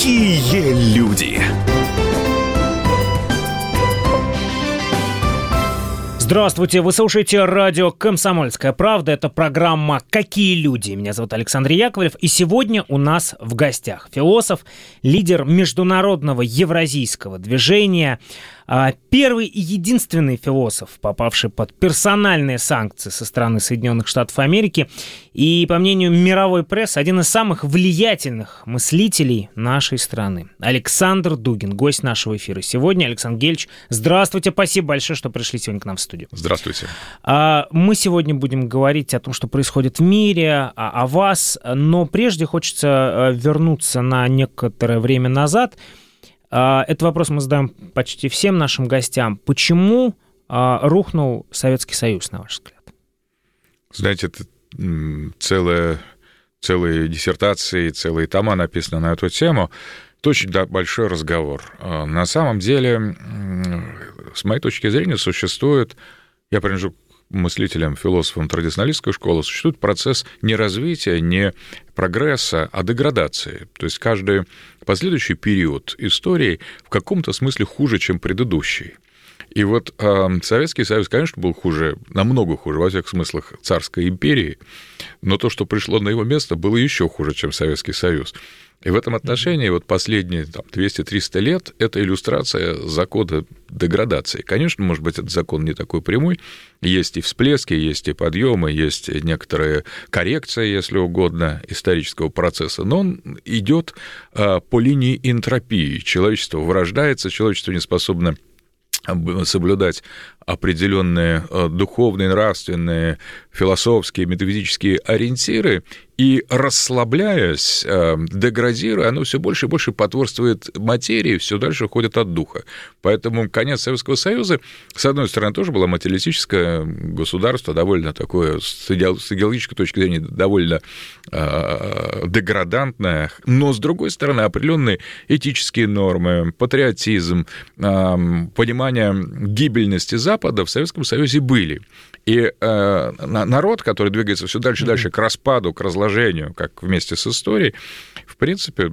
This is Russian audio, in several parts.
Какие люди! Здравствуйте, вы слушаете радио «Комсомольская правда». Это программа «Какие люди?». Меня зовут Александр Яковлев. И сегодня у нас в гостях философ, лидер международного евразийского движения, первый и единственный философ, попавший под персональные санкции со стороны Соединенных Штатов Америки, и, по мнению мировой прессы, один из самых влиятельных мыслителей нашей страны. Александр Дугин, гость нашего эфира сегодня. Александр Гельч, здравствуйте, спасибо большое, что пришли сегодня к нам в студию. Здравствуйте. А, мы сегодня будем говорить о том, что происходит в мире, о вас, но прежде хочется э, вернуться на некоторое время назад – а, этот вопрос мы задаем почти всем нашим гостям. Почему а, рухнул Советский Союз, на ваш взгляд? Знаете, это целая, целые диссертации, целые тома написаны на эту тему. Это очень большой разговор. А, на самом деле, с моей точки зрения, существует, я принадлежу мыслителям, философам традиционалистской школы, существует процесс не развития, не прогресса, а деградации. То есть каждый последующий период истории в каком-то смысле хуже, чем предыдущий. И вот э, Советский Союз, конечно, был хуже, намного хуже, во всех смыслах, царской империи, но то, что пришло на его место, было еще хуже, чем Советский Союз. И в этом отношении вот последние 200-300 лет это иллюстрация закона деградации. Конечно, может быть, этот закон не такой прямой. Есть и всплески, есть и подъемы, есть некоторые коррекции, если угодно, исторического процесса, но он идет а, по линии энтропии. Человечество вырождается, человечество не способно соблюдать определенные э, духовные, нравственные, философские, метафизические ориентиры, и расслабляясь, э, деградируя, оно все больше и больше потворствует материи, все дальше уходит от духа. Поэтому конец Советского Союза, с одной стороны, тоже было материалистическое государство, довольно такое, с идеологической точки зрения, довольно э, деградантное, но, с другой стороны, определенные этические нормы, патриотизм, понимание гибельности Запада в Советском Союзе были. И э, народ, который двигается все дальше и дальше к распаду, к разложению, как вместе с историей, в принципе,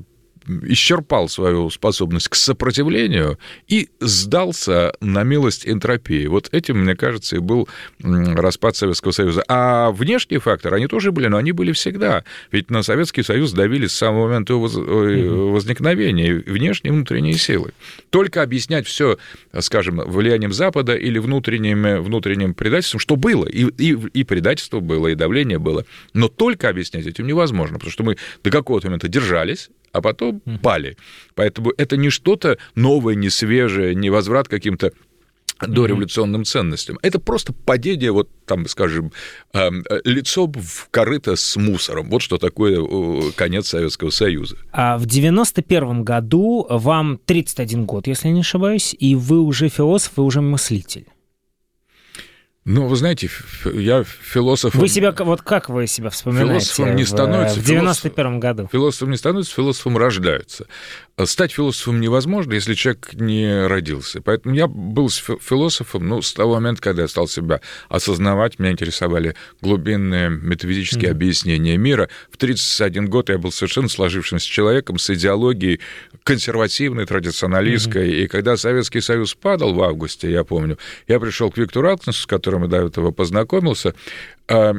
исчерпал свою способность к сопротивлению и сдался на милость энтропии. Вот этим, мне кажется, и был распад Советского Союза. А внешние факторы, они тоже были, но они были всегда. Ведь на Советский Союз давили с самого момента его э, возникновения внешние и внутренние силы. Только объяснять все, скажем, влиянием Запада или внутренним, внутренним предательством, что было, и, и, и предательство было, и давление было, но только объяснять этим невозможно, потому что мы до какого-то момента держались, а потом пали. Поэтому это не что-то новое, не свежее, не возврат каким-то дореволюционным ценностям. Это просто падение, вот там, скажем, эм, лицом в корыто с мусором. Вот что такое э, конец Советского Союза. А в 91 году вам 31 год, если не ошибаюсь, и вы уже философ, вы уже мыслитель. Ну, вы знаете, я философом... Вы себя, вот как вы себя вспоминаете? Философом не становится. В 91 году. Философом не становится, философом рождаются. Стать философом невозможно, если человек не родился. Поэтому я был философом, ну, с того момента, когда я стал себя осознавать, меня интересовали глубинные метафизические mm-hmm. объяснения мира. В 31 год я был совершенно сложившимся человеком с идеологией консервативной, традиционалистской. Mm-hmm. И когда Советский Союз падал в августе, я помню, я пришел к Виктору Алкнесу, с которым я до этого познакомился, а,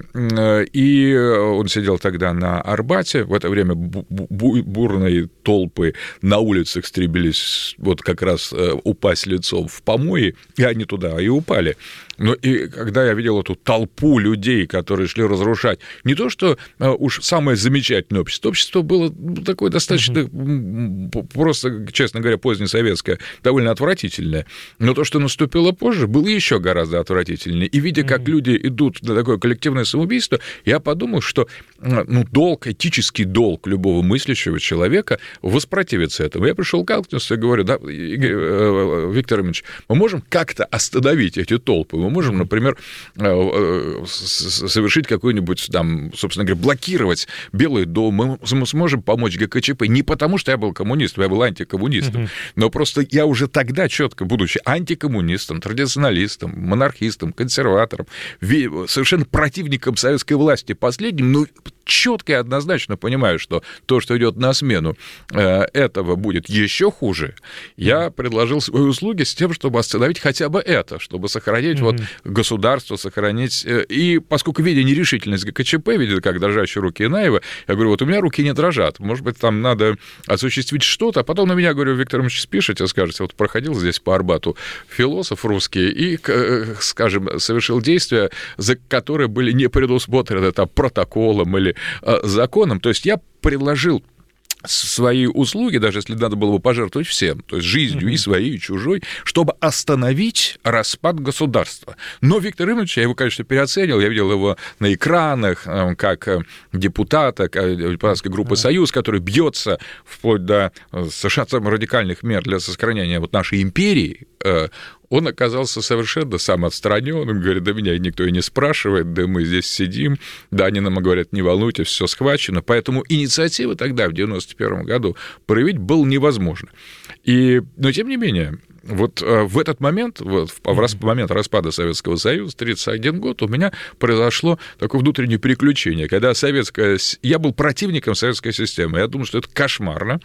и он сидел тогда на Арбате. В это время бурные толпы на улицах стремились вот как раз э, упасть лицом в помои, и они туда и упали. Но и когда я видел эту толпу людей, которые шли разрушать, не то, что э, уж самое замечательное общество, общество было такое достаточно, mm-hmm. просто, честно говоря, позднесоветское, довольно отвратительное, но то, что наступило позже, было еще гораздо отвратительнее. И видя, как люди идут на такое коллективное самоубийство, я подумал, что ну, долг, этический долг любого мыслящего человека воспротивиться этому. Я пришел к Алкнесу и говорю, да, э, Виктор Ильич, мы можем как-то остановить эти толпы, мы можем, например, э, э, совершить какой-нибудь там, собственно говоря, блокировать Белый дом, мы сможем помочь ГКЧП не потому, что я был коммунистом, я был антикоммунистом, но просто я уже тогда четко, будучи антикоммунистом, традиционалистом, монархистом, консерватором, совершенно против противником советской власти последним, ну, четко и однозначно понимаю, что то, что идет на смену э, этого, будет еще хуже, я предложил свои услуги с тем, чтобы остановить хотя бы это, чтобы сохранить mm-hmm. вот государство, сохранить... Э, и поскольку, видя нерешительность ГКЧП, видя, как дрожащие руки Инаева, я говорю, вот у меня руки не дрожат, может быть, там надо осуществить что-то, а потом на меня, говорю, Виктор Ильич, спишите, скажете, вот проходил здесь по Арбату философ русский и, э, скажем, совершил действия, за которые были не предусмотрены там протоколом или Э, законом. То есть я предложил свои услуги, даже если надо было бы пожертвовать всем, то есть жизнью mm-hmm. и своей, и чужой, чтобы остановить распад государства. Но Виктор Иванович, я его, конечно, переоценил, я видел его на экранах, э, как э, депутата депутатской группы «Союз», который бьется вплоть до совершенно самых радикальных мер для сохранения вот нашей империи, он оказался совершенно сам отстраненным, говорит, да меня никто и не спрашивает, да мы здесь сидим, да, они нам говорят, не волнуйтесь, все схвачено, поэтому инициативы тогда, в 91 году, проявить было невозможно. И, но тем не менее, вот э, в этот момент, вот, в момент распада Советского Союза, 31 год, у меня произошло такое внутреннее переключение, когда советская... Я был противником советской системы, я думал, что это кошмарно,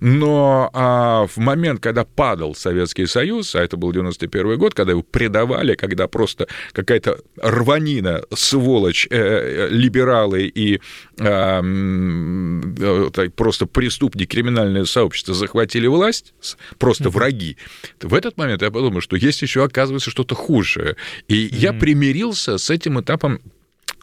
но а, в момент, когда падал Советский Союз, а это был 91 год, когда его предавали, когда просто какая-то рванина, сволочь, э, э либералы и э, э, просто преступники, криминальное сообщество захватили власть, просто враги, в этот момент я подумал, что есть еще, оказывается, что-то хуже. И mm-hmm. я примирился с этим этапом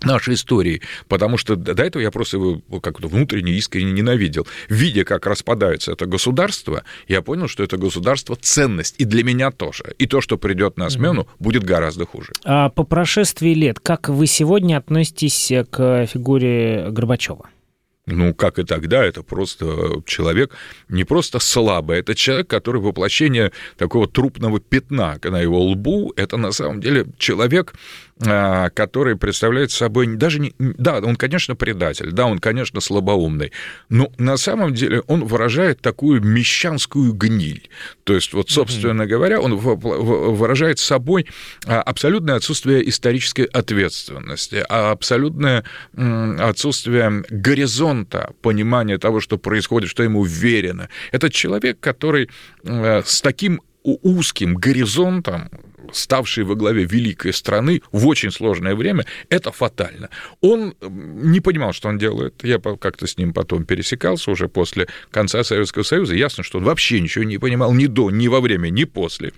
нашей истории, потому что до этого я просто его как-то внутренне искренне ненавидел. Видя, как распадается это государство, я понял, что это государство ценность, и для меня тоже. И то, что придет на смену, mm-hmm. будет гораздо хуже. А по прошествии лет, как вы сегодня относитесь к фигуре Горбачева? Ну, как и тогда, это просто человек не просто слабый, это человек, который воплощение такого трупного пятна на его лбу, это на самом деле человек, который представляет собой даже не... Да, он, конечно, предатель, да, он, конечно, слабоумный, но на самом деле он выражает такую мещанскую гниль. То есть, вот, собственно mm-hmm. говоря, он выражает собой а, абсолютное отсутствие исторической ответственности, а абсолютное отсутствие горизонта понимания того, что происходит, что ему верено. Это человек, который с таким узким горизонтом, ставший во главе великой страны в очень сложное время, это фатально. Он не понимал, что он делает. Я как-то с ним потом пересекался уже после конца Советского Союза. Ясно, что он вообще ничего не понимал ни до, ни во время, ни после.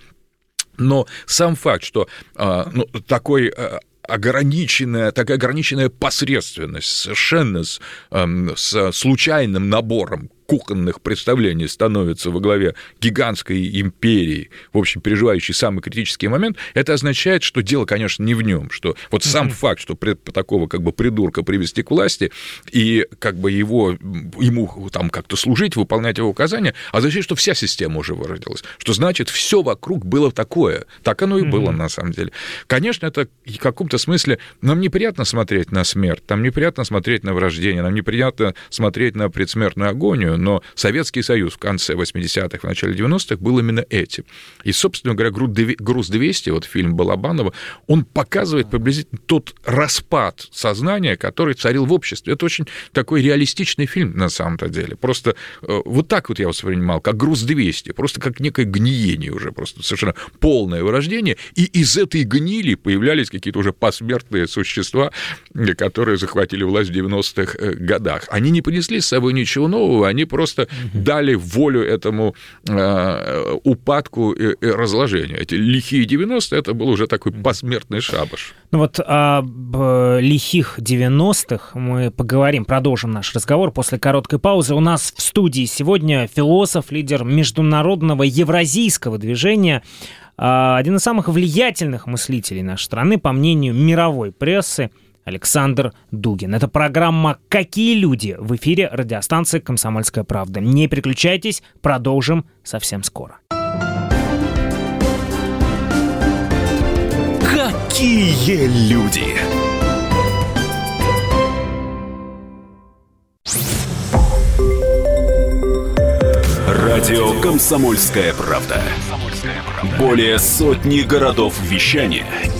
Но сам факт, что а, ну, такой а, ограниченная, такая ограниченная посредственность совершенно с, с случайным набором кухонных представлений становится во главе гигантской империи, в общем, переживающей самый критический момент, это означает, что дело, конечно, не в нем, что вот сам mm-hmm. факт, что такого как бы придурка привести к власти и как бы его, ему там как-то служить, выполнять его указания, означает, что вся система уже выродилась, что значит, все вокруг было такое, так оно и mm-hmm. было на самом деле. Конечно, это в каком-то смысле нам неприятно смотреть на смерть, нам неприятно смотреть на врождение, нам неприятно смотреть на предсмертную агонию, но Советский Союз в конце 80-х, в начале 90-х был именно этим. И, собственно говоря, «Груз-200», вот фильм Балабанова, он показывает приблизительно тот распад сознания, который царил в обществе. Это очень такой реалистичный фильм на самом-то деле. Просто э, вот так вот я воспринимал, как «Груз-200», просто как некое гниение уже, просто совершенно полное вырождение, и из этой гнили появлялись какие-то уже посмертные существа, которые захватили власть в 90-х э, годах. Они не принесли с собой ничего нового, они просто угу. дали волю этому э, упадку и, и разложению. Эти лихие 90-е это был уже такой посмертный шабаш. Ну вот об э, лихих 90-х мы поговорим, продолжим наш разговор после короткой паузы. У нас в студии сегодня философ, лидер международного евразийского движения, э, один из самых влиятельных мыслителей нашей страны, по мнению мировой прессы, Александр Дугин. Это программа «Какие люди?» в эфире радиостанции «Комсомольская правда». Не переключайтесь, продолжим совсем скоро. Какие люди? Радио «Комсомольская правда». Более сотни городов вещания –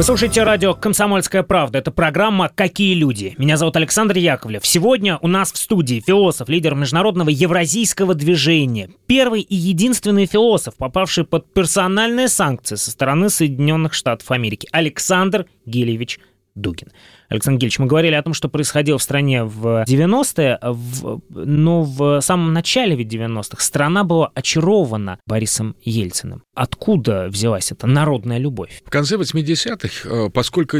Вы слушаете радио «Комсомольская правда». Это программа «Какие люди?». Меня зовут Александр Яковлев. Сегодня у нас в студии философ, лидер международного евразийского движения. Первый и единственный философ, попавший под персональные санкции со стороны Соединенных Штатов Америки. Александр Гильевич Дугин. Александр Гильевич, мы говорили о том, что происходило в стране в 90-е, в, но в самом начале ведь 90-х страна была очарована Борисом Ельциным. Откуда взялась эта народная любовь? В конце 80-х, э, поскольку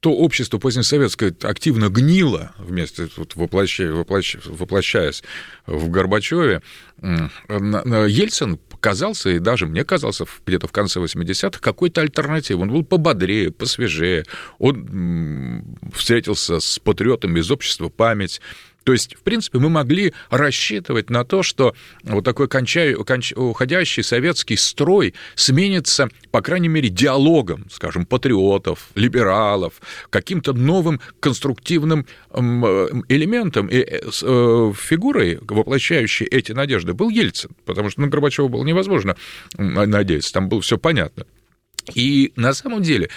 то общество позднесоветское активно гнило вместе, вот, воплощая, воплощая, воплощаясь в Горбачеве, Ельцин казался, и даже мне казался где-то в конце 80-х, какой-то альтернативой. Он был пободрее, посвежее. Он встретился с патриотами из общества «Память», то есть, в принципе, мы могли рассчитывать на то, что вот такой кончай, конч, уходящий советский строй сменится, по крайней мере, диалогом, скажем, патриотов, либералов, каким-то новым конструктивным элементом. И э, э, фигурой, воплощающей эти надежды, был Ельцин, потому что на Горбачева было невозможно надеяться, там было все понятно. И на самом деле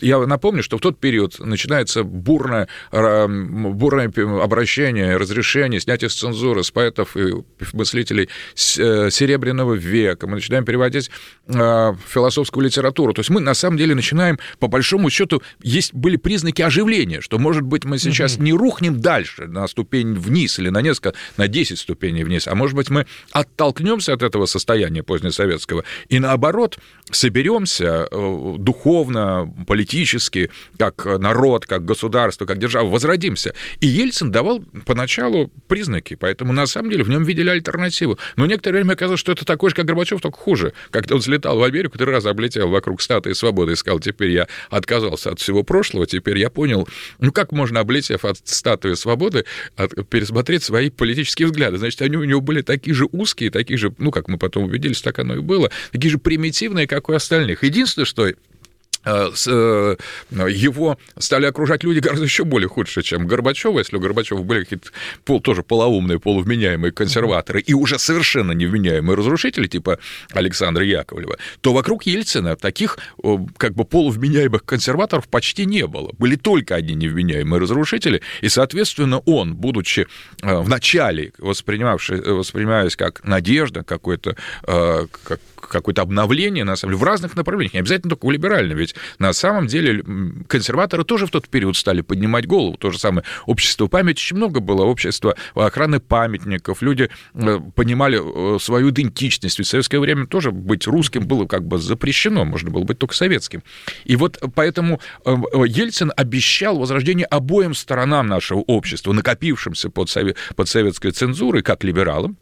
я напомню, что в тот период начинается бурное, бурное обращение, разрешение, снятие с цензуры с поэтов и мыслителей э, Серебряного века. Мы начинаем переводить э, философскую литературу. То есть мы, на самом деле, начинаем, по большому счету, есть были признаки оживления, что, может быть, мы сейчас не рухнем дальше на ступень вниз или на несколько, на 10 ступеней вниз, а может быть, мы оттолкнемся от этого состояния позднесоветского и, наоборот, соберемся э, духовно, политически, как народ, как государство, как держава, возродимся. И Ельцин давал поначалу признаки, поэтому на самом деле в нем видели альтернативу. Но некоторое время оказалось, что это такой же, как Горбачев, только хуже. Как-то он взлетал в Америку, три раза облетел вокруг статуи свободы и сказал, теперь я отказался от всего прошлого, теперь я понял, ну как можно, облетев от статуи свободы, от, пересмотреть свои политические взгляды. Значит, они у него были такие же узкие, такие же, ну, как мы потом убедились, так оно и было, такие же примитивные, как у остальных. Единственное, что его стали окружать люди гораздо еще более худшие, чем Горбачева. Если у Горбачева были какие-то пол, тоже полоумные, полувменяемые консерваторы и уже совершенно невменяемые разрушители, типа Александра Яковлева, то вокруг Ельцина таких как бы полувменяемых консерваторов почти не было. Были только одни невменяемые разрушители, и, соответственно, он, будучи э, в начале воспринимавший, воспринимаясь как надежда, какой-то, как какое-то обновление, на самом деле, в разных направлениях, не обязательно только в либеральном, ведь на самом деле консерваторы тоже в тот период стали поднимать голову, то же самое общество памяти, очень много было, общество охраны памятников, люди э, понимали э, свою идентичность, ведь в советское время тоже быть русским было как бы запрещено, можно было быть только советским. И вот поэтому э, Ельцин обещал возрождение обоим сторонам нашего общества, накопившимся под, совет, под советской цензурой, как либералам,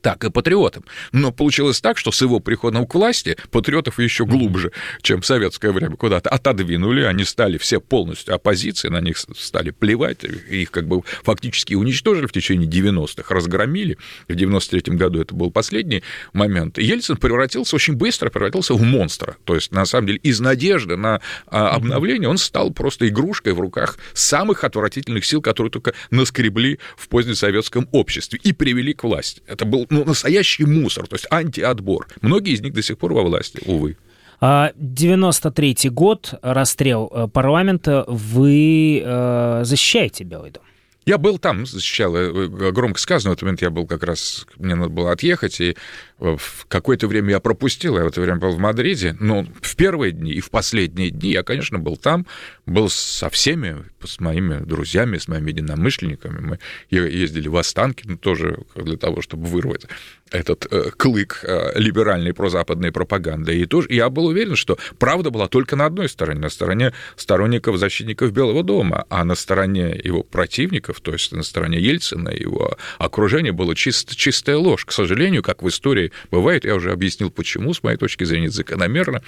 так и патриотам. Но получилось так, что с его приходом к власти патриотов еще глубже, чем в советское время, куда-то отодвинули, они стали все полностью оппозицией, на них стали плевать, их как бы фактически уничтожили в течение 90-х, разгромили. В 93-м году это был последний момент. И Ельцин превратился очень быстро, превратился в монстра. То есть, на самом деле, из надежды на а, обновление он стал просто игрушкой в руках самых отвратительных сил, которые только наскребли в позднесоветском обществе и привели к власти. Это был ну, настоящий мусор, то есть антиотбор. Многие из них до сих пор во власти, увы. 93 а, год, расстрел э, парламента. Вы э, защищаете Белый дом? Я был там, защищал, э, громко сказано, в этот момент я был как раз, мне надо было отъехать, и в какое-то время я пропустил, я в это время был в Мадриде, но в первые дни и в последние дни я, конечно, был там, был со всеми, с моими друзьями, с моими единомышленниками. Мы ездили в Останкино тоже для того, чтобы вырвать этот э, клык э, либеральной прозападной пропаганды. И тоже я был уверен, что правда была только на одной стороне, на стороне сторонников, защитников Белого дома, а на стороне его противников, то есть на стороне Ельцина, его окружения, была чист, чистая ложь. К сожалению, как в истории и бывает, я уже объяснил, почему, с моей точки зрения, закономерно,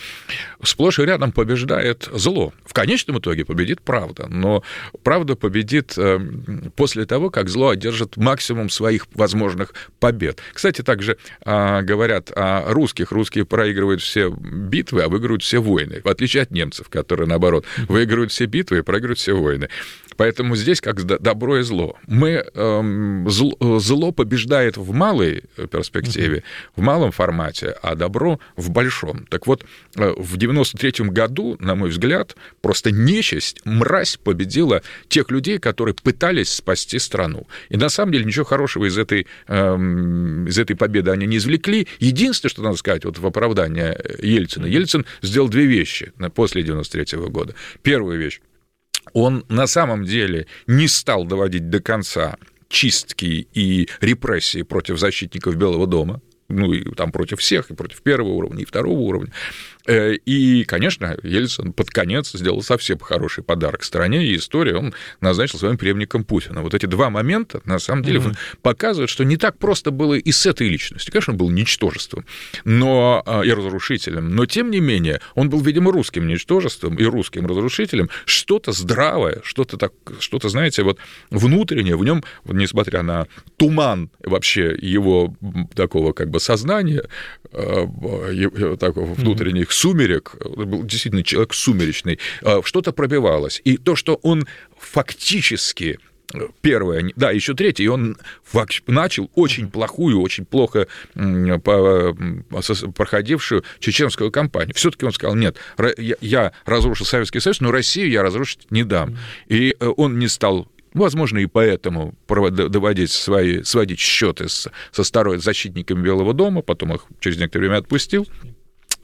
сплошь и рядом побеждает зло. В конечном итоге победит правда, но правда победит э, после того, как зло одержит максимум своих возможных побед. Кстати, также а, говорят о русских. Русские проигрывают все битвы, а выигрывают все войны, в отличие от немцев, которые, наоборот, выигрывают все битвы и проигрывают все войны. Поэтому здесь как добро и зло. Мы, эм, зло, зло побеждает в малой перспективе, uh-huh. В малом формате, а добро в большом. Так вот, э, в 93-м году, на мой взгляд, просто нечисть, мразь победила тех людей, которые пытались спасти страну. И на самом деле ничего хорошего из этой, эм, из этой победы они не извлекли. Единственное, что надо сказать вот в оправдание Ельцина, Ельцин сделал две вещи после 93 -го года. Первая вещь он на самом деле не стал доводить до конца чистки и репрессии против защитников Белого дома, ну и там против всех, и против первого уровня, и второго уровня. Э, и, конечно, Ельцин под конец сделал совсем хороший подарок стране и истории. Он назначил своим преемником Путина. Вот эти два момента, на самом деле, mm-hmm. показывают, что не так просто было и с этой личностью. Конечно, он был ничтожеством но, а, и разрушителем, но, тем не менее, он был, видимо, русским ничтожеством и русским разрушителем. Что-то здравое, что-то, так, что-то знаете, вот внутреннее в нем, несмотря на туман вообще его такого как бы сознания, э, такого внутренних сумерек, был действительно человек сумеречный, э, что-то пробивалось. И то, что он фактически Первое, да, еще третье, и он начал очень плохую, очень плохо проходившую чеченскую кампанию. Все-таки он сказал, нет, я разрушил Советский Союз, но Россию я разрушить не дам. И э, он не стал Возможно, и поэтому доводить свои, сводить счеты со старой защитниками Белого дома, потом их через некоторое время отпустил.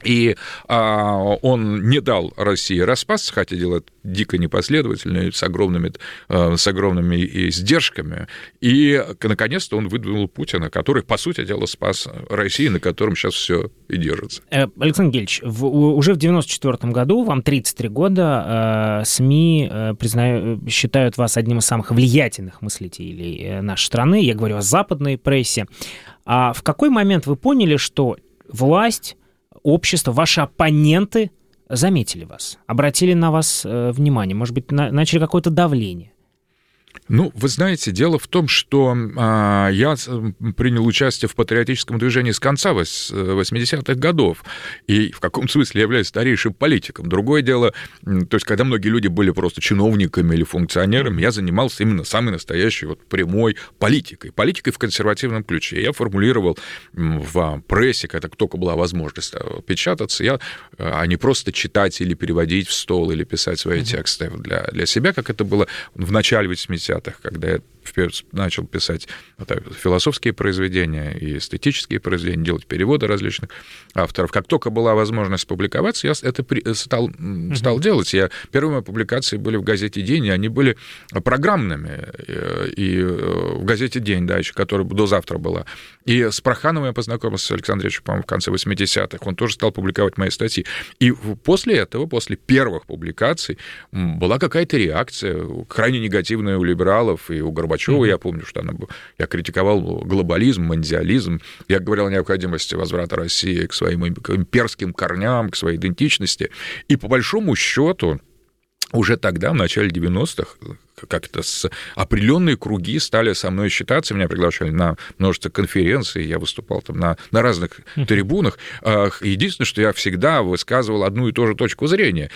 И а, он не дал России распасться, хотя дело дико непоследовательное, с огромными, а, с огромными издержками. И, наконец-то, он выдвинул Путина, который, по сути дела, спас Россию, на котором сейчас все и держится. Э, Александр Гельевич, в, уже в 94 году, вам 33 года, э, СМИ э, признаю, считают вас одним из самых влиятельных мыслителей нашей страны. Я говорю о западной прессе. А в какой момент вы поняли, что власть общество, ваши оппоненты заметили вас, обратили на вас э, внимание, может быть, на, начали какое-то давление? Ну, вы знаете, дело в том, что а, я принял участие в патриотическом движении с конца 80-х годов, и в каком смысле являюсь старейшим политиком. Другое дело, то есть, когда многие люди были просто чиновниками или функционерами, я занимался именно самой настоящей вот прямой политикой, политикой в консервативном ключе. Я формулировал в прессе, когда только была возможность э, печататься, я, э, а не просто читать или переводить в стол или писать свои тексты для, для себя, как это было в начале 80-х 80-х, когда начал писать философские произведения и эстетические произведения, делать переводы различных авторов. Как только была возможность публиковаться, я это стал, стал делать. Я, первые мои публикации были в газете «День», и они были программными. И э, в газете «День», да, еще, которая до завтра была. И с Прохановым я познакомился с Александром по-моему, в конце 80-х. Он тоже стал публиковать мои статьи. И после этого, после первых публикаций, была какая-то реакция, крайне негативная у либералов и у Горбачева, Горбачева, mm-hmm. я помню, что она, я критиковал глобализм, мандиализм, я говорил о необходимости возврата России к своим имперским корням, к своей идентичности. И по большому счету, уже тогда, в начале 90-х, как-то с определенные круги стали со мной считаться, меня приглашали на множество конференций, я выступал там на, на разных трибунах. Единственное, что я всегда высказывал одну и ту же точку зрения,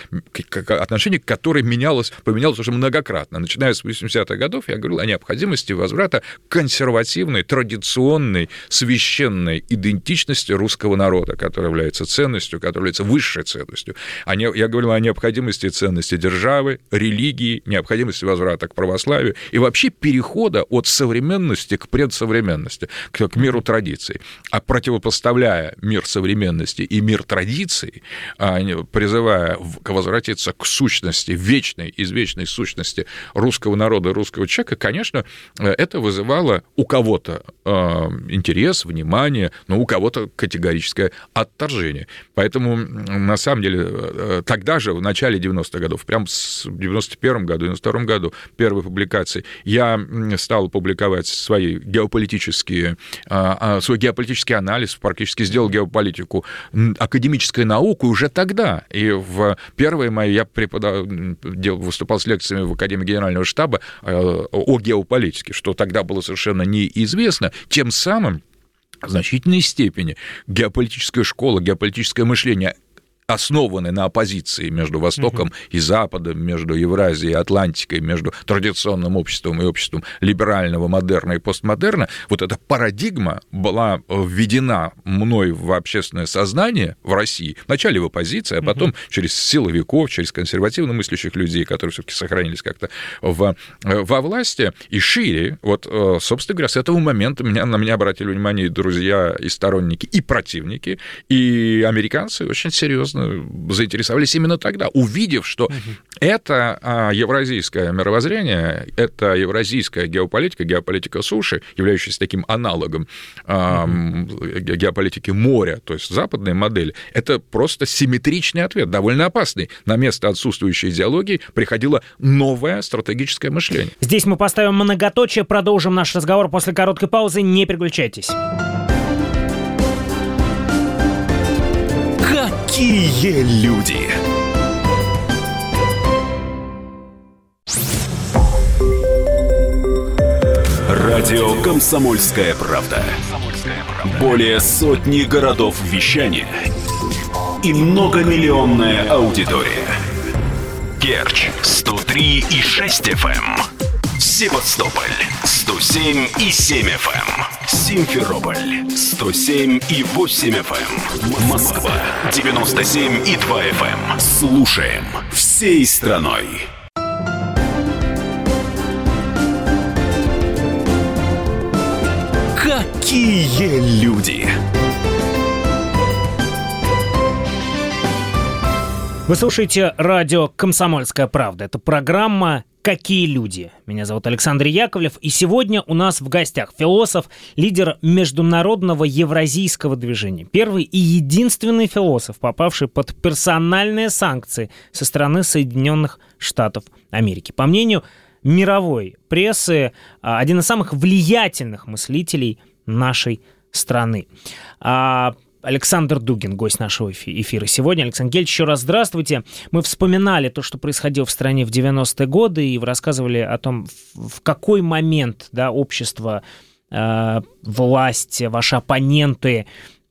отношение к которой менялось, поменялось уже многократно. Начиная с 80-х годов я говорил о необходимости возврата консервативной, традиционной, священной идентичности русского народа, которая является ценностью, которая является высшей ценностью. Я говорил о необходимости ценности державы, религии, необходимости возврата возврата к православию и вообще перехода от современности к предсовременности, к, к миру традиций. А противопоставляя мир современности и мир традиций, а, призывая возвратиться к сущности, вечной, извечной сущности русского народа, русского человека, конечно, это вызывало у кого-то а, интерес, внимание, но у кого-то категорическое отторжение. Поэтому, на самом деле, э, тогда же, в начале 90-х годов, прям в 91 году, 92 году, первой публикации, я стал публиковать свои геополитические, а, а, свой геополитический анализ, практически сделал геополитику, академической науку уже тогда. И в первые мои я преподавал, выступал с лекциями в Академии Генерального штаба о геополитике, что тогда было совершенно неизвестно. Тем самым в значительной степени геополитическая школа, геополитическое мышление основаны на оппозиции между Востоком угу. и Западом, между Евразией и Атлантикой, между традиционным обществом и обществом либерального модерна и постмодерна, вот эта парадигма была введена мной в общественное сознание в России, вначале в оппозиции, а потом угу. через силовиков, через консервативно мыслящих людей, которые все таки сохранились как-то в, во власти, и шире. Вот, э, собственно говоря, с этого момента меня, на меня обратили внимание и друзья, и сторонники, и противники, и американцы очень серьезно заинтересовались именно тогда, увидев, что угу. это а, евразийское мировоззрение, это евразийская геополитика, геополитика суши, являющаяся таким аналогом угу. геополитики моря, то есть западная модель, это просто симметричный ответ, довольно опасный. На место отсутствующей идеологии приходило новое стратегическое мышление. Здесь мы поставим многоточие, продолжим наш разговор после короткой паузы. Не переключайтесь. Какие люди! Радио «Комсомольская правда». Более сотни городов вещания и многомиллионная аудитория. Керчь 103 и 6 FM. Севастополь 107 и 7 FM. Эм. Симферополь 107 и 8 FM. Эм. Москва 97 и 2 FM. Эм. Слушаем всей страной. Какие люди! Вы слушаете радио «Комсомольская правда». Это программа «Какие люди?». Меня зовут Александр Яковлев, и сегодня у нас в гостях философ, лидер международного евразийского движения. Первый и единственный философ, попавший под персональные санкции со стороны Соединенных Штатов Америки. По мнению мировой прессы, а, один из самых влиятельных мыслителей нашей страны. Александр Дугин, гость нашего эфира сегодня. Александр Гельч, еще раз здравствуйте. Мы вспоминали то, что происходило в стране в 90-е годы, и рассказывали о том, в какой момент да, общество, э, власть, ваши оппоненты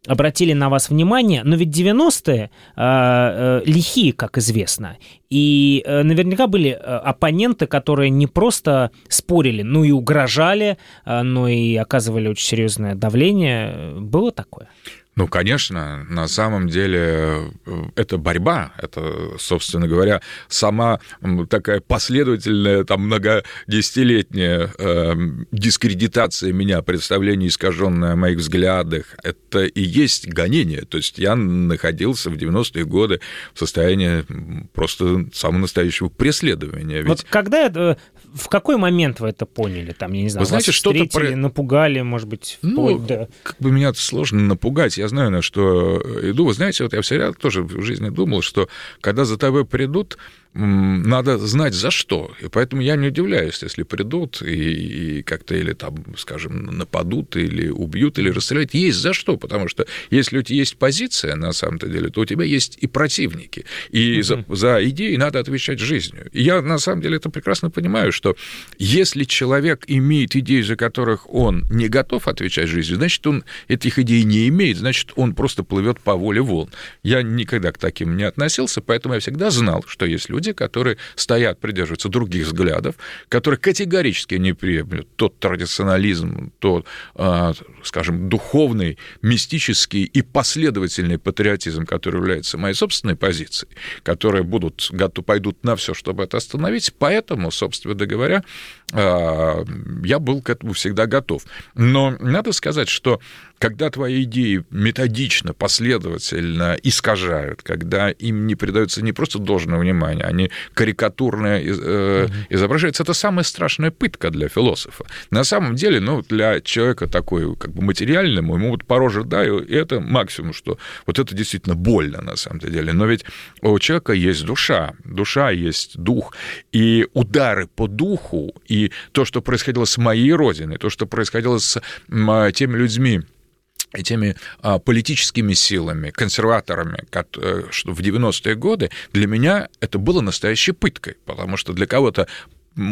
обратили на вас внимание, но ведь 90-е э, э, лихие, как известно. И э, наверняка были э, оппоненты, которые не просто спорили, но и угрожали, э, но и оказывали очень серьезное давление. Было такое? Ну, конечно, на самом деле э, это борьба, это, собственно говоря, сама такая последовательная, там, многодесятилетняя э, дискредитация меня, представление искаженное о моих взглядах, это и есть гонение. То есть я находился в 90-е годы в состоянии просто самого настоящего преследования. Ведь... Вот когда это, в какой момент вы это поняли? Там, я не знаю, вы знаете, что-то про... напугали, может быть, ну, до... как бы меня сложно напугать я знаю, на что иду. Вы знаете, вот я всегда тоже в жизни думал, что когда за тобой придут, надо знать за что. И поэтому я не удивляюсь, если придут и, и как-то или там, скажем, нападут, или убьют, или расстреляют. Есть за что, потому что если у тебя есть позиция, на самом-то деле, то у тебя есть и противники. И угу. за, за идеи надо отвечать жизнью. И я, на самом деле, это прекрасно понимаю, что если человек имеет идеи, за которых он не готов отвечать жизнью, значит, он этих идей не имеет, значит, он просто плывет по воле волн. Я никогда к таким не относился, поэтому я всегда знал, что если люди, которые стоят, придерживаются других взглядов, которые категорически не приемлют тот традиционализм, тот, а, скажем, духовный, мистический и последовательный патриотизм, который является моей собственной позицией, которые будут, пойдут на все, чтобы это остановить. Поэтому, собственно говоря, я был к этому всегда готов. Но надо сказать, что когда твои идеи методично, последовательно искажают, когда им не придается не просто должное внимание, они карикатурно э, изображаются, это самая страшная пытка для философа. На самом деле, ну, для человека такой, как бы материальному, ему вот пороже, да, и это максимум, что вот это действительно больно на самом деле. Но ведь у человека есть душа, душа есть дух, и удары по духу, и то, что происходило с моей родиной, то, что происходило с теми людьми, этими а, политическими силами, консерваторами, э, что в 90-е годы, для меня это было настоящей пыткой, потому что для кого-то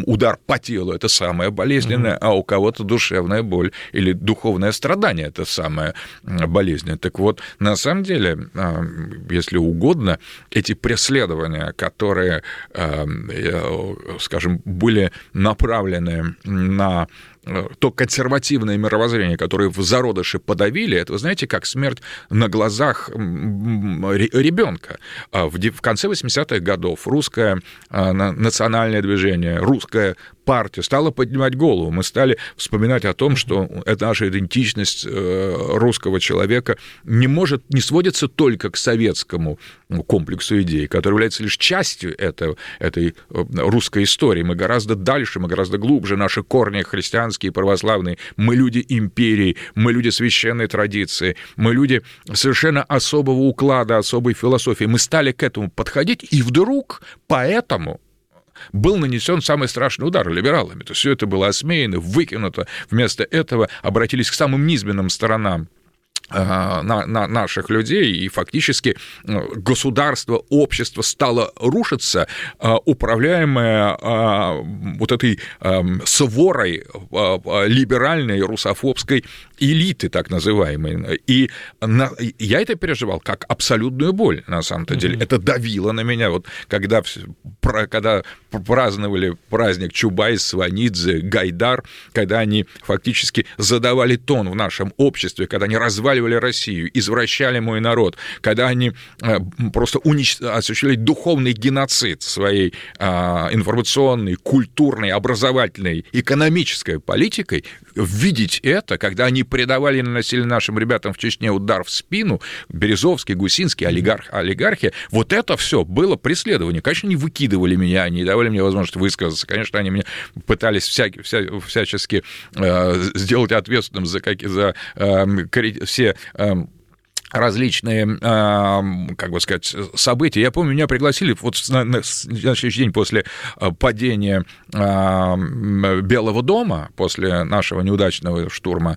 удар по телу это самое болезненное, mm-hmm. а у кого-то душевная боль или духовное страдание это самое болезненное. Так вот, на самом деле, а, если угодно, эти преследования, которые, а, скажем, были направлены на Э, то консервативное мировоззрение, которое в зародыше подавили, это, вы знаете, как смерть на глазах ребенка. А в конце 80-х годов русское а, национальное движение, русская партия стала поднимать голову. Мы стали вспоминать о том, что это наша идентичность э, русского человека не может, не сводится только к советскому комплексу идей, который является лишь частью этого, этой э, русской истории. Мы гораздо дальше, мы гораздо глубже, наши корни христианские, православные. Мы люди империи, мы люди священной традиции, мы люди совершенно особого уклада, особой философии. Мы стали к этому подходить, и вдруг поэтому был нанесен самый страшный удар либералами. То есть все это было осмеяно, выкинуто. Вместо этого обратились к самым низменным сторонам на, на наших людей, и фактически э, государство, общество стало рушиться, э, управляемое э, вот этой сворой либеральной русофобской элиты, так называемой. И на, я это переживал как абсолютную боль, на самом-то деле. Mm-hmm. Это давило на меня. Вот когда, когда праздновали праздник Чубайс, Сванидзе, Гайдар, когда они фактически задавали тон в нашем обществе, когда они разваливали Россию, извращали мой народ, когда они э, просто унич... осуществляли духовный геноцид своей а, информационной, культурной, образовательной, экономической политикой, видеть это, когда они предавали и наносили нашим ребятам в Чечне удар в спину, Березовский, Гусинский, олигарх, олигархи, вот это все было преследование. Конечно, не выкидывали меня, не давали мне возможность высказаться. Конечно, они меня пытались вся, вся, всячески э, сделать ответственным за, как, за э, все э, различные, как бы сказать, события. Я помню, меня пригласили вот на, на, следующий день после э, падения Белого дома, после нашего неудачного штурма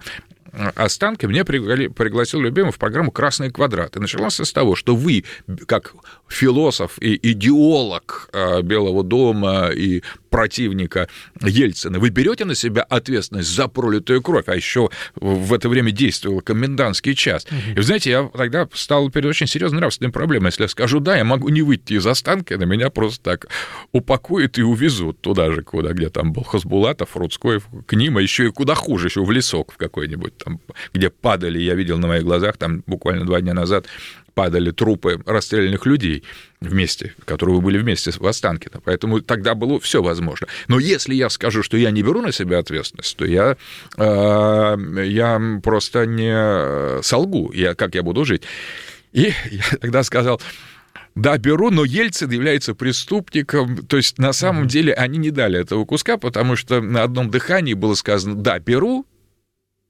останки мне пригласил любимый в программу «Красный квадрат». И началось с того, что вы, как философ и идеолог э, Белого дома и противника Ельцина, вы берете на себя ответственность за пролитую кровь, а еще в это время действовал комендантский час. И, вы знаете, я тогда стал перед очень серьезной нравственной проблемой. Если я скажу «да», я могу не выйти из останка, на меня просто так упакуют и увезут туда же, куда, где там был Хасбулатов, Рудской, к ним, а еще и куда хуже, еще в лесок в какой-нибудь там, где падали, я видел на моих глазах, там буквально два дня назад падали трупы расстрелянных людей вместе, которые были вместе в Останкино. Поэтому тогда было все возможно. Но если я скажу, что я не беру на себя ответственность, то я, э, я просто не солгу, я, как я буду жить. И я тогда сказал, да, беру, но Ельцин является преступником. То есть, на самом деле, они не дали этого куска, потому что на одном дыхании было сказано, да, беру,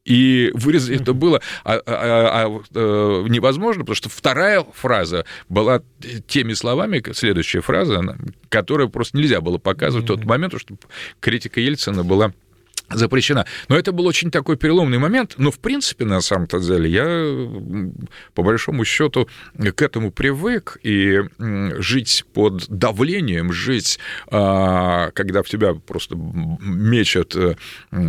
и вырезать это было а, а, а, а, а, невозможно, потому что вторая фраза была теми словами, следующая фраза, которую просто нельзя было показывать mm-hmm. в тот момент, потому что критика Ельцина была запрещена. Но это был очень такой переломный момент. Но, в принципе, на самом-то деле, я, по большому счету, к этому привык. И жить под давлением, жить, а, когда в тебя просто мечат э,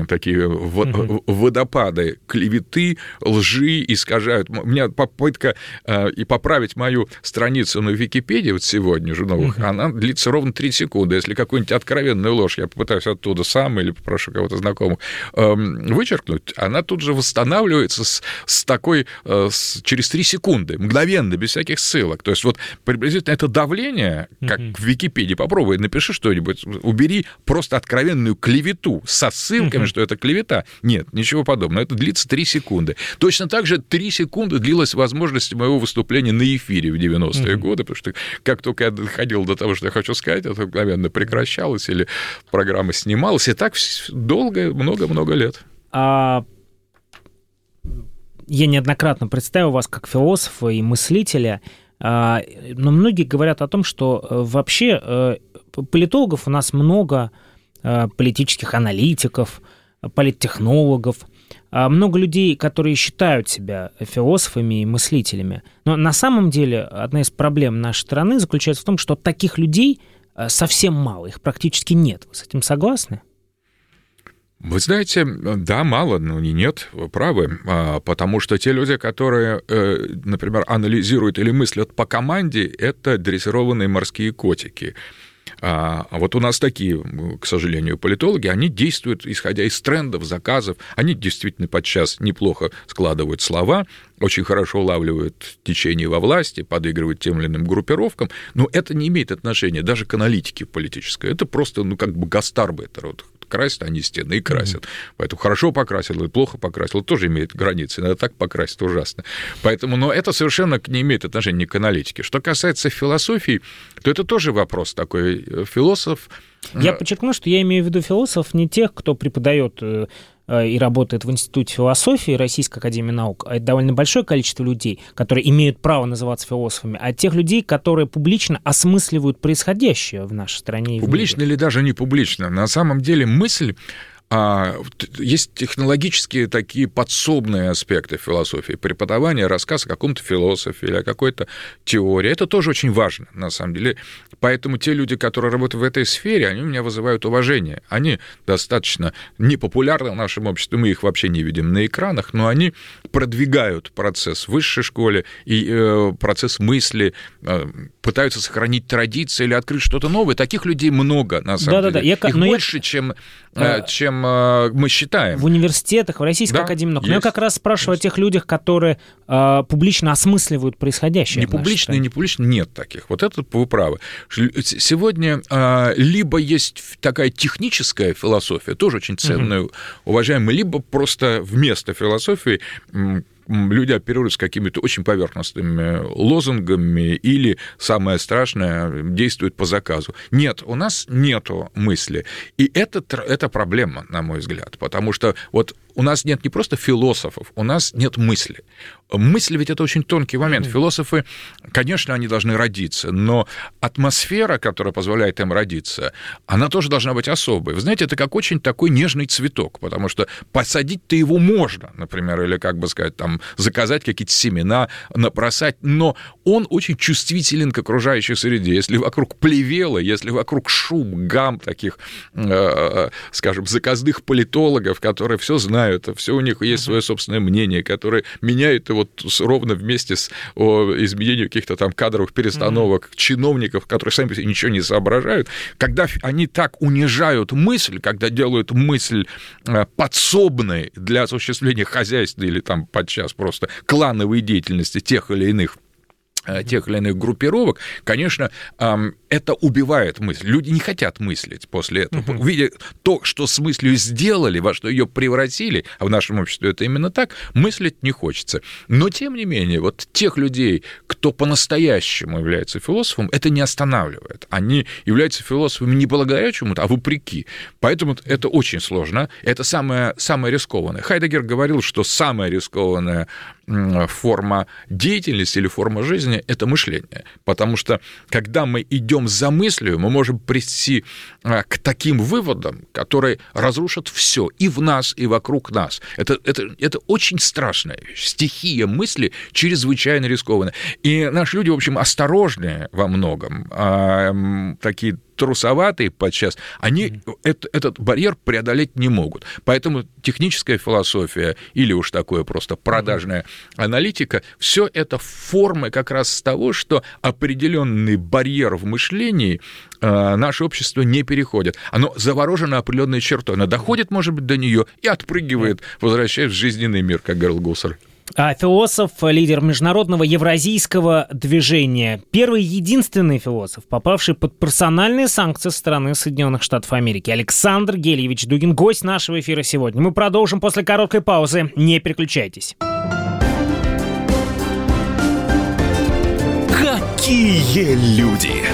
такие водопады клеветы, лжи, искажают. У меня попытка э, и поправить мою страницу на Википедии вот сегодня же новых, она длится ровно 3 секунды. Если какую-нибудь откровенную ложь я попытаюсь оттуда сам или попрошу кого-то знакомого знакомых, эм, вычеркнуть, она тут же восстанавливается с, с такой, э, с, через три секунды, мгновенно, без всяких ссылок. То есть вот приблизительно это давление, как mm-hmm. в Википедии, попробуй, напиши что-нибудь, убери просто откровенную клевету со ссылками, mm-hmm. что это клевета. Нет, ничего подобного. Это длится три секунды. Точно так же три секунды длилась возможность моего выступления на эфире в 90-е mm-hmm. годы, потому что как только я доходил до того, что я хочу сказать, это мгновенно прекращалось или программа снималась, и так долго, много-много лет. А я неоднократно представил вас как философа и мыслителя, а, но многие говорят о том, что э, вообще э, политологов у нас много, э, политических аналитиков, политтехнологов, а, много людей, которые считают себя философами и мыслителями. Но на самом деле одна из проблем нашей страны заключается в том, что таких людей совсем мало, их практически нет. Вы с этим согласны? Вы знаете, да, мало, но не нет, вы правы, а, потому что те люди, которые, э, например, анализируют или мыслят по команде, это дрессированные морские котики. А, а вот у нас такие, к сожалению, политологи, они действуют, исходя из трендов, заказов. Они действительно подчас неплохо складывают слова, очень хорошо улавливают течение во власти, подыгрывают тем или иным группировкам, но это не имеет отношения даже к аналитике политической. Это просто, ну, как бы гастарбы, это вот красят они стены и красят. Mm-hmm. Поэтому хорошо покрасил и плохо покрасил, тоже имеет границы. Иногда так покрасить ужасно. Поэтому, но это совершенно не имеет отношения ни к аналитике. Что касается философии, то это тоже вопрос такой. Философ я э, подчеркну, что я имею в виду философов не тех, кто преподает э, э, и работает в Институте философии Российской Академии Наук, а это довольно большое количество людей, которые имеют право называться философами, а тех людей, которые публично осмысливают происходящее в нашей стране. Публично или даже не публично. На самом деле мысль есть технологические такие подсобные аспекты философии. Преподавание, рассказ о каком-то философе или о какой-то теории. Это тоже очень важно, на самом деле. Поэтому те люди, которые работают в этой сфере, они у меня вызывают уважение. Они достаточно непопулярны в нашем обществе, мы их вообще не видим на экранах, но они продвигают процесс в высшей школе и э, процесс мысли, э, пытаются сохранить традиции или открыть что-то новое. Таких людей много, на самом да, деле. Да, да. Я, Их больше, я... чем, а... чем мы считаем. В университетах, в Российской да, академии наук. Но я как раз спрашиваю есть. о тех людях, которые э, публично осмысливают происходящее. Не публично и не публично нет таких. Вот это вы правы. Сегодня э, либо есть такая техническая философия, тоже очень ценная, угу. уважаемая, либо просто вместо философии люди оперируют с какими-то очень поверхностными лозунгами или, самое страшное, действуют по заказу. Нет, у нас нету мысли. И это, это проблема, на мой взгляд, потому что вот у нас нет не просто философов, у нас нет мысли. Мысль ведь это очень тонкий момент. Философы, конечно, они должны родиться, но атмосфера, которая позволяет им родиться, она тоже должна быть особой. Вы знаете, это как очень такой нежный цветок, потому что посадить-то его можно, например, или, как бы сказать, там, заказать какие-то семена, набросать, но он очень чувствителен к окружающей среде. Если вокруг плевело, если вокруг шум, гам таких, э, э, скажем, заказных политологов, которые все знают, все у них есть свое собственное мнение, которое меняет вот ровно вместе с изменением каких-то там кадровых перестановок mm-hmm. чиновников, которые сами ничего не соображают. Когда они так унижают мысль, когда делают мысль э, подсобной для осуществления хозяйства или там подчас просто клановой деятельности тех или иных Э, тех или иных группировок, конечно, это убивает мысль. Люди не хотят мыслить после этого. Угу. Видя то, что с мыслью сделали, во что ее превратили, а в нашем обществе это именно так, мыслить не хочется. Но, тем не менее, вот тех людей, кто по-настоящему является философом, это не останавливает. Они являются философами не благодаря чему-то, а вопреки. Поэтому это очень сложно. Это самое, самое рискованное. Хайдегер говорил, что самое рискованное форма деятельности или форма жизни – это мышление. Потому что, когда мы идем за мыслью, мы можем прийти а, к таким выводам, которые разрушат все и в нас, и вокруг нас. Это, это, это очень страшная вещь. Стихия мысли чрезвычайно рискованная. И наши люди, в общем, осторожные во многом, а, такие трусоватые подчас, они mm-hmm. это, этот барьер преодолеть не могут. Поэтому техническая философия или уж такое просто продажная mm-hmm. аналитика, все это формы как раз того, что определенный барьер в мышлении э, наше общество не переходит. Оно заворожено определенной чертой. Оно доходит, может быть, до нее и отпрыгивает, возвращаясь в жизненный мир, как говорил Гуссер. А философ, лидер международного евразийского движения. Первый единственный философ, попавший под персональные санкции со стороны Соединенных Штатов Америки. Александр Гельевич Дугин, гость нашего эфира сегодня. Мы продолжим после короткой паузы. Не переключайтесь. Какие люди!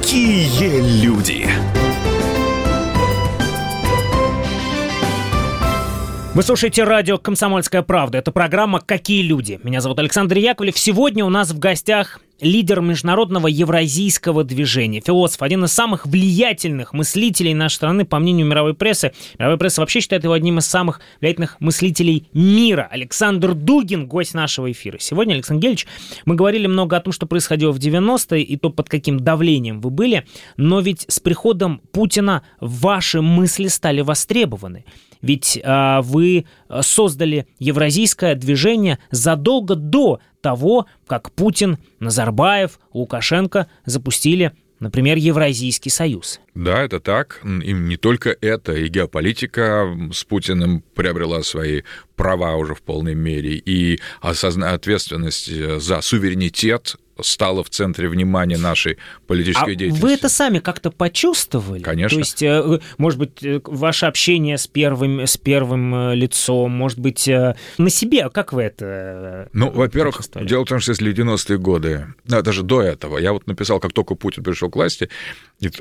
Какие люди! Вы слушаете радио «Комсомольская правда». Это программа «Какие люди?». Меня зовут Александр Яковлев. Сегодня у нас в гостях лидер международного евразийского движения, философ, один из самых влиятельных мыслителей нашей страны, по мнению мировой прессы. Мировая пресса вообще считает его одним из самых влиятельных мыслителей мира. Александр Дугин, гость нашего эфира. Сегодня, Александр Гельевич, мы говорили много о том, что происходило в 90-е и то, под каким давлением вы были, но ведь с приходом Путина ваши мысли стали востребованы. Ведь а, вы создали евразийское движение задолго до того, как Путин, Назарбаев, Лукашенко запустили Например, Евразийский союз. Да, это так. И не только это, и геополитика с Путиным приобрела свои права уже в полной мере, и осозна... ответственность за суверенитет стало в центре внимания нашей политической а деятельности. Вы это сами как-то почувствовали? Конечно. То есть, э, может быть, э, ваше общение с первым, с первым э, лицом, может быть, на себе, как вы это Ну, во-первых, дело в том, что если 90-е годы, да, даже до этого, я вот написал, как только Путин пришел к власти,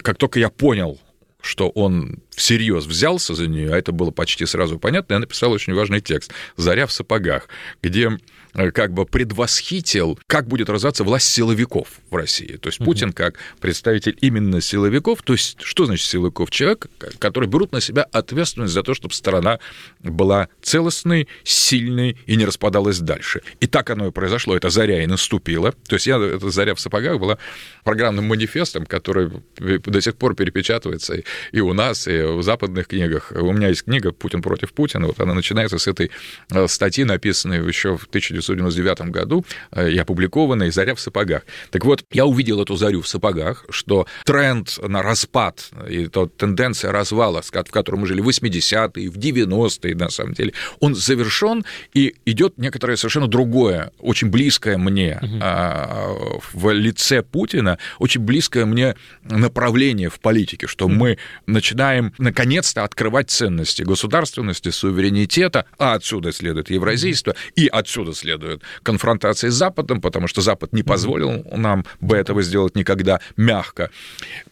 как только я понял, что он всерьез взялся за нее, а это было почти сразу понятно, я написал очень важный текст «Заря в сапогах», где как бы предвосхитил, как будет развиваться власть силовиков в России. То есть Путин как представитель именно силовиков, то есть что значит силовиков? Человек, который берут на себя ответственность за то, чтобы страна была целостной, сильной и не распадалась дальше. И так оно и произошло, это заря и наступила. То есть я, эта заря в сапогах была программным манифестом, который до сих пор перепечатывается и у нас, и в западных книгах. У меня есть книга «Путин против Путина», вот она начинается с этой э, статьи, написанной еще в 1900 1999 году э, и опубликованной «Заря в сапогах». Так вот, я увидел эту зарю в сапогах, что тренд на распад и то тенденция развала, в котором мы жили в 80-е, в 90-е, на самом деле, он завершен, и идет некоторое совершенно другое, очень близкое мне угу. в лице Путина, очень близкое мне направление в политике, что угу. мы начинаем наконец-то открывать ценности государственности, суверенитета, а отсюда следует евразийство, и отсюда следует следует конфронтации с Западом, потому что Запад не позволил нам бы этого сделать никогда мягко.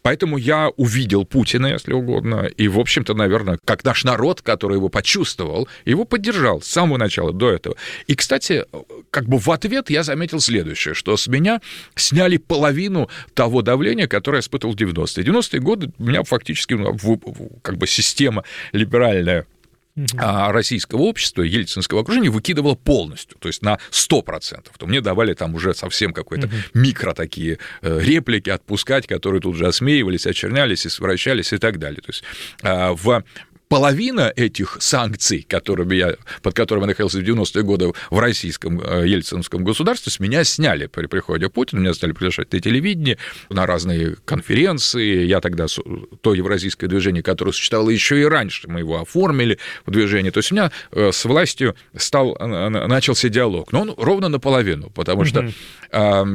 Поэтому я увидел Путина, если угодно, и, в общем-то, наверное, как наш народ, который его почувствовал, его поддержал с самого начала, до этого. И, кстати, как бы в ответ я заметил следующее, что с меня сняли половину того давления, которое я испытывал в 90-е. 90-е годы у меня фактически ну, как бы система либеральная российского общества, ельцинского окружения выкидывало полностью, то есть на 100%. То мне давали там уже совсем какой-то микро такие э, реплики отпускать, которые тут же осмеивались, очернялись, и извращались и так далее. То есть а, в половина этих санкций, которыми я, под которыми я находился в 90-е годы в российском э, ельцинском государстве, с меня сняли при приходе Путина, меня стали приглашать на телевидение, на разные конференции. Я тогда то евразийское движение, которое существовало еще и раньше, мы его оформили в движение. То есть у меня э, с властью стал, начался диалог, но он ровно наполовину, потому что э,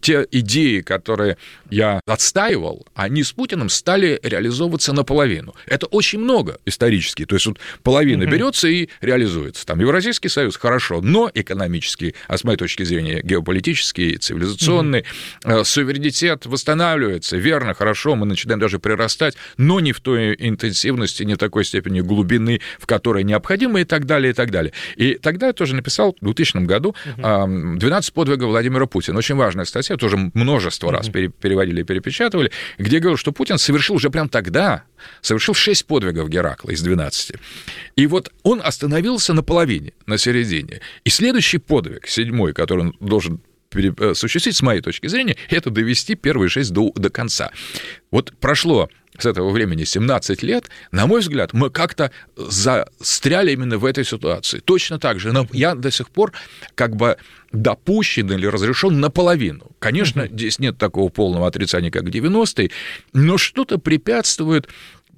те идеи, которые я отстаивал, они с Путиным стали реализовываться наполовину. Это очень много друга исторически. То есть вот половина угу. берется и реализуется. Там Евразийский союз хорошо, но экономический, а с моей точки зрения геополитический, цивилизационный, угу. суверенитет восстанавливается. Верно, хорошо, мы начинаем даже прирастать, но не в той интенсивности, не в такой степени глубины, в которой необходимо, и так далее, и так далее. И тогда я тоже написал в 2000 году угу. 12 подвигов Владимира Путина. Очень важная статья, тоже множество угу. раз переводили и перепечатывали, где говорил, что Путин совершил уже прям тогда, совершил 6 подвигов Геракла из 12. И вот он остановился на половине, на середине. И следующий подвиг, седьмой, который он должен осуществить, с моей точки зрения, это довести первые шесть до, до конца. Вот прошло с этого времени 17 лет, на мой взгляд, мы как-то застряли именно в этой ситуации. Точно так же. Но я до сих пор как бы допущен или разрешен наполовину. Конечно, здесь нет такого полного отрицания, как 90-е, но что-то препятствует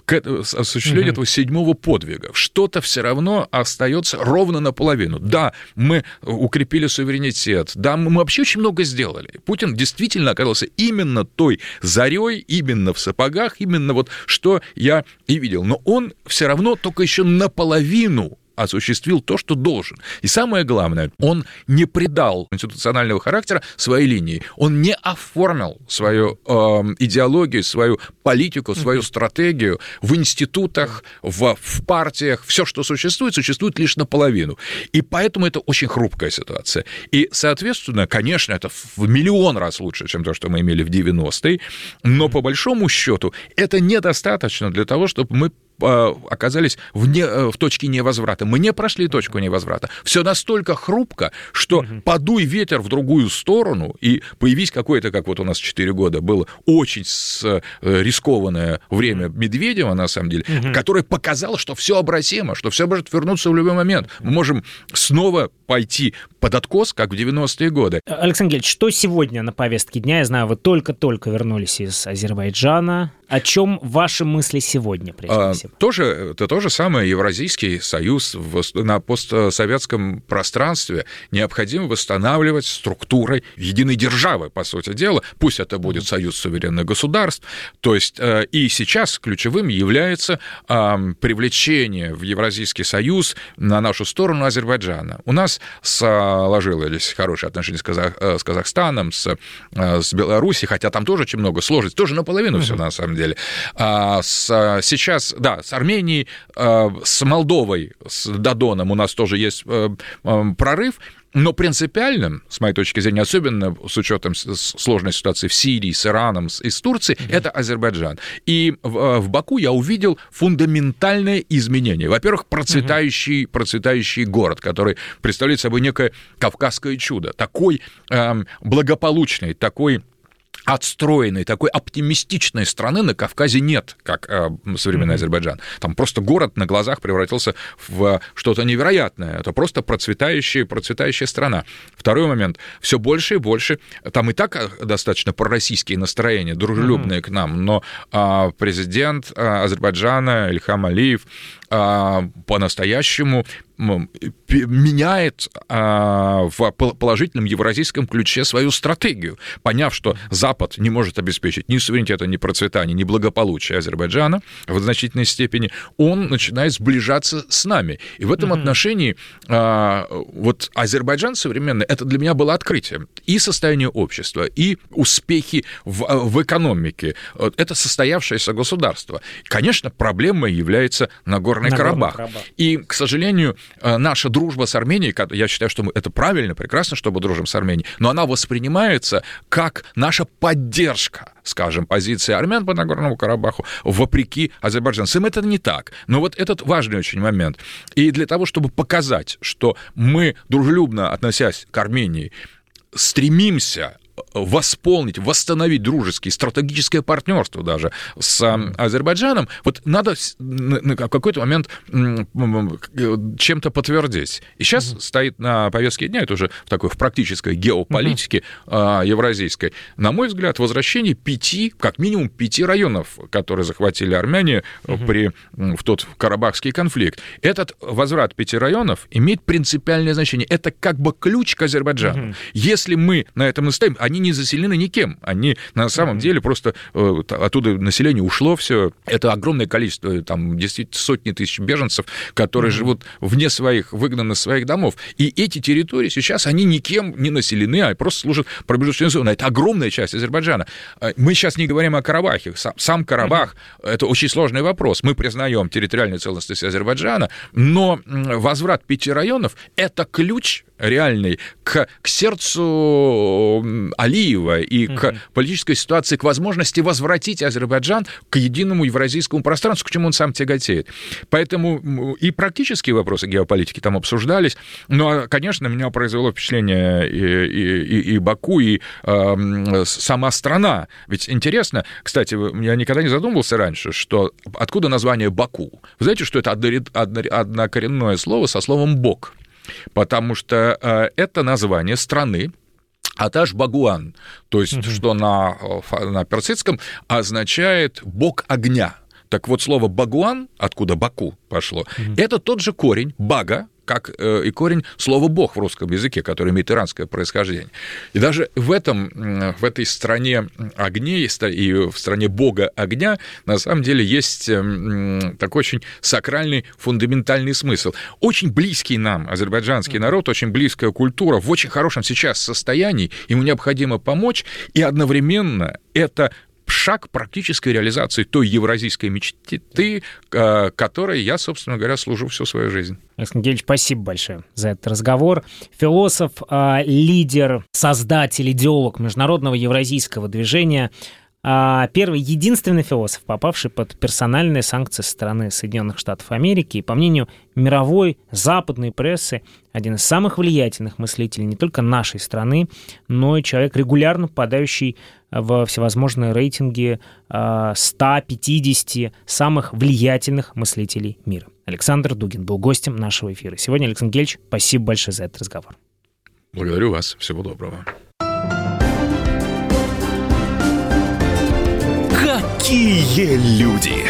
к осуществлению угу. этого седьмого подвига. Что-то все равно остается ровно наполовину. Да, мы укрепили суверенитет, да, мы вообще очень много сделали. Путин действительно оказался именно той зарей, именно в сапогах, именно вот что я и видел. Но он все равно только еще наполовину осуществил то, что должен. И самое главное, он не придал институционального характера своей линии. Он не оформил свою э, идеологию, свою политику, свою стратегию в институтах, в, в партиях. Все, что существует, существует лишь наполовину. И поэтому это очень хрупкая ситуация. И, соответственно, конечно, это в миллион раз лучше, чем то, что мы имели в 90-е, но по большому счету это недостаточно для того, чтобы мы оказались вне, э, в точке невозврата. Мы не прошли точку невозврата. Все настолько хрупко, что угу. подуй ветер в другую сторону, и появись какое-то, как вот у нас 4 года было, очень э, рискованное время Медведева, на самом деле, угу. которое показало, что все обратимо, что все может вернуться в любой момент. Мы можем снова пойти под откос, как в 90-е годы. Александр Гельевич, что сегодня на повестке дня? Я знаю, вы только-только вернулись из Азербайджана. О чем ваши мысли сегодня, а, всего? Тоже, это то же самое Евразийский союз в, на постсоветском пространстве. Необходимо восстанавливать структурой единой державы, по сути дела. Пусть это будет союз суверенных государств. То есть э, и сейчас ключевым является привлечение в Евразийский союз на нашу сторону Азербайджана. У нас сложились хорошие отношения с, Казах, э, с Казахстаном, с, э, с Беларусью, хотя там тоже очень много сложностей, тоже наполовину все на самом деле деле. А с, сейчас, да, с Арменией, а, с Молдовой, с Додоном у нас тоже есть э, э, прорыв, но принципиальным, с моей точки зрения, особенно с учетом сложной ситуации в Сирии, с Ираном и с Турцией, mm-hmm. это Азербайджан. И в, э, в Баку я увидел фундаментальное изменение. Во-первых, процветающий, mm-hmm. процветающий город, который представляет собой некое кавказское чудо. Такой эм, благополучный, такой отстроенной, такой оптимистичной страны на Кавказе нет, как э, современный mm-hmm. Азербайджан. Там просто город на глазах превратился в что-то невероятное. Это просто процветающая, процветающая страна. Второй момент. Все больше и больше. Там и так э, достаточно пророссийские настроения, дружелюбные mm-hmm. к нам, но э, президент э, Азербайджана Ильхам Алиев по-настоящему меняет а, в положительном евразийском ключе свою стратегию, поняв, что Запад не может обеспечить ни суверенитета, ни процветания, ни благополучия Азербайджана в значительной степени, он начинает сближаться с нами. И в этом mm-hmm. отношении а, вот Азербайджан современный, это для меня было открытием. И состояние общества, и успехи в, в экономике. Это состоявшееся государство. Конечно, проблемой является Нагорный Нагорный Карабах. Карабах. И, к сожалению, э, наша дружба с Арменией, я считаю, что мы, это правильно, прекрасно, что мы дружим с Арменией, но она воспринимается как наша поддержка скажем, позиции армян по Нагорному Карабаху, вопреки азербайджанцам. Это не так. Но вот этот важный очень момент. И для того, чтобы показать, что мы, дружелюбно относясь к Армении, стремимся восполнить, восстановить дружеские, стратегическое партнерство даже с Азербайджаном, вот надо на какой-то момент чем-то подтвердить. И сейчас mm-hmm. стоит на повестке дня, это уже в такой в практической геополитике mm-hmm. евразийской, на мой взгляд, возвращение пяти, как минимум пяти районов, которые захватили армяне mm-hmm. при, в тот карабахский конфликт. Этот возврат пяти районов имеет принципиальное значение. Это как бы ключ к Азербайджану. Mm-hmm. Если мы на этом настоим, они не заселены никем. Они на самом деле просто э, оттуда население ушло все. Это огромное количество, там действительно сотни тысяч беженцев, которые mm-hmm. живут вне своих, выгнаны из своих домов. И эти территории сейчас, они никем не населены, а просто служат промежуточной зоной. Это огромная часть Азербайджана. Э, мы сейчас не говорим о Карабахе. Сам, сам Карабах mm-hmm. это очень сложный вопрос. Мы признаем территориальную целостность Азербайджана, но возврат пяти районов – это ключ реальный к, к сердцу Алиева и угу. к политической ситуации, к возможности возвратить Азербайджан к единому евразийскому пространству, к чему он сам тяготеет. Поэтому и практические вопросы геополитики там обсуждались. Но, конечно, меня произвело впечатление и, и, и, и Баку, и э, сама страна. Ведь интересно, кстати, я никогда не задумывался раньше, что откуда название Баку? Вы знаете, что это однокоренное слово со словом «бог»? потому что э, это название страны, Аташ Багуан, то есть, mm что на, э, на персидском означает «бог огня». Так вот, слово «багуан», откуда «баку» пошло, mm это тот же корень «бага», как э, и корень слова «бог» в русском языке, который имеет иранское происхождение. И даже в, этом, в этой стране огней и в стране бога огня на самом деле есть такой очень сакральный, фундаментальный смысл. Очень близкий нам азербайджанский народ, очень близкая культура, в очень хорошем сейчас состоянии, ему необходимо помочь, и одновременно это шаг практической реализации той евразийской мечты, э, которой я, собственно говоря, служу всю свою жизнь. Александр Гельевич, спасибо большое за этот разговор. Философ, э, лидер, создатель, идеолог международного евразийского движения первый, единственный философ, попавший под персональные санкции со стороны Соединенных Штатов Америки, и, по мнению мировой западной прессы, один из самых влиятельных мыслителей не только нашей страны, но и человек, регулярно попадающий в всевозможные рейтинги 150 а, самых влиятельных мыслителей мира. Александр Дугин был гостем нашего эфира. Сегодня, Александр Гельевич, спасибо большое за этот разговор. Благодарю вас. Всего доброго. Какие люди!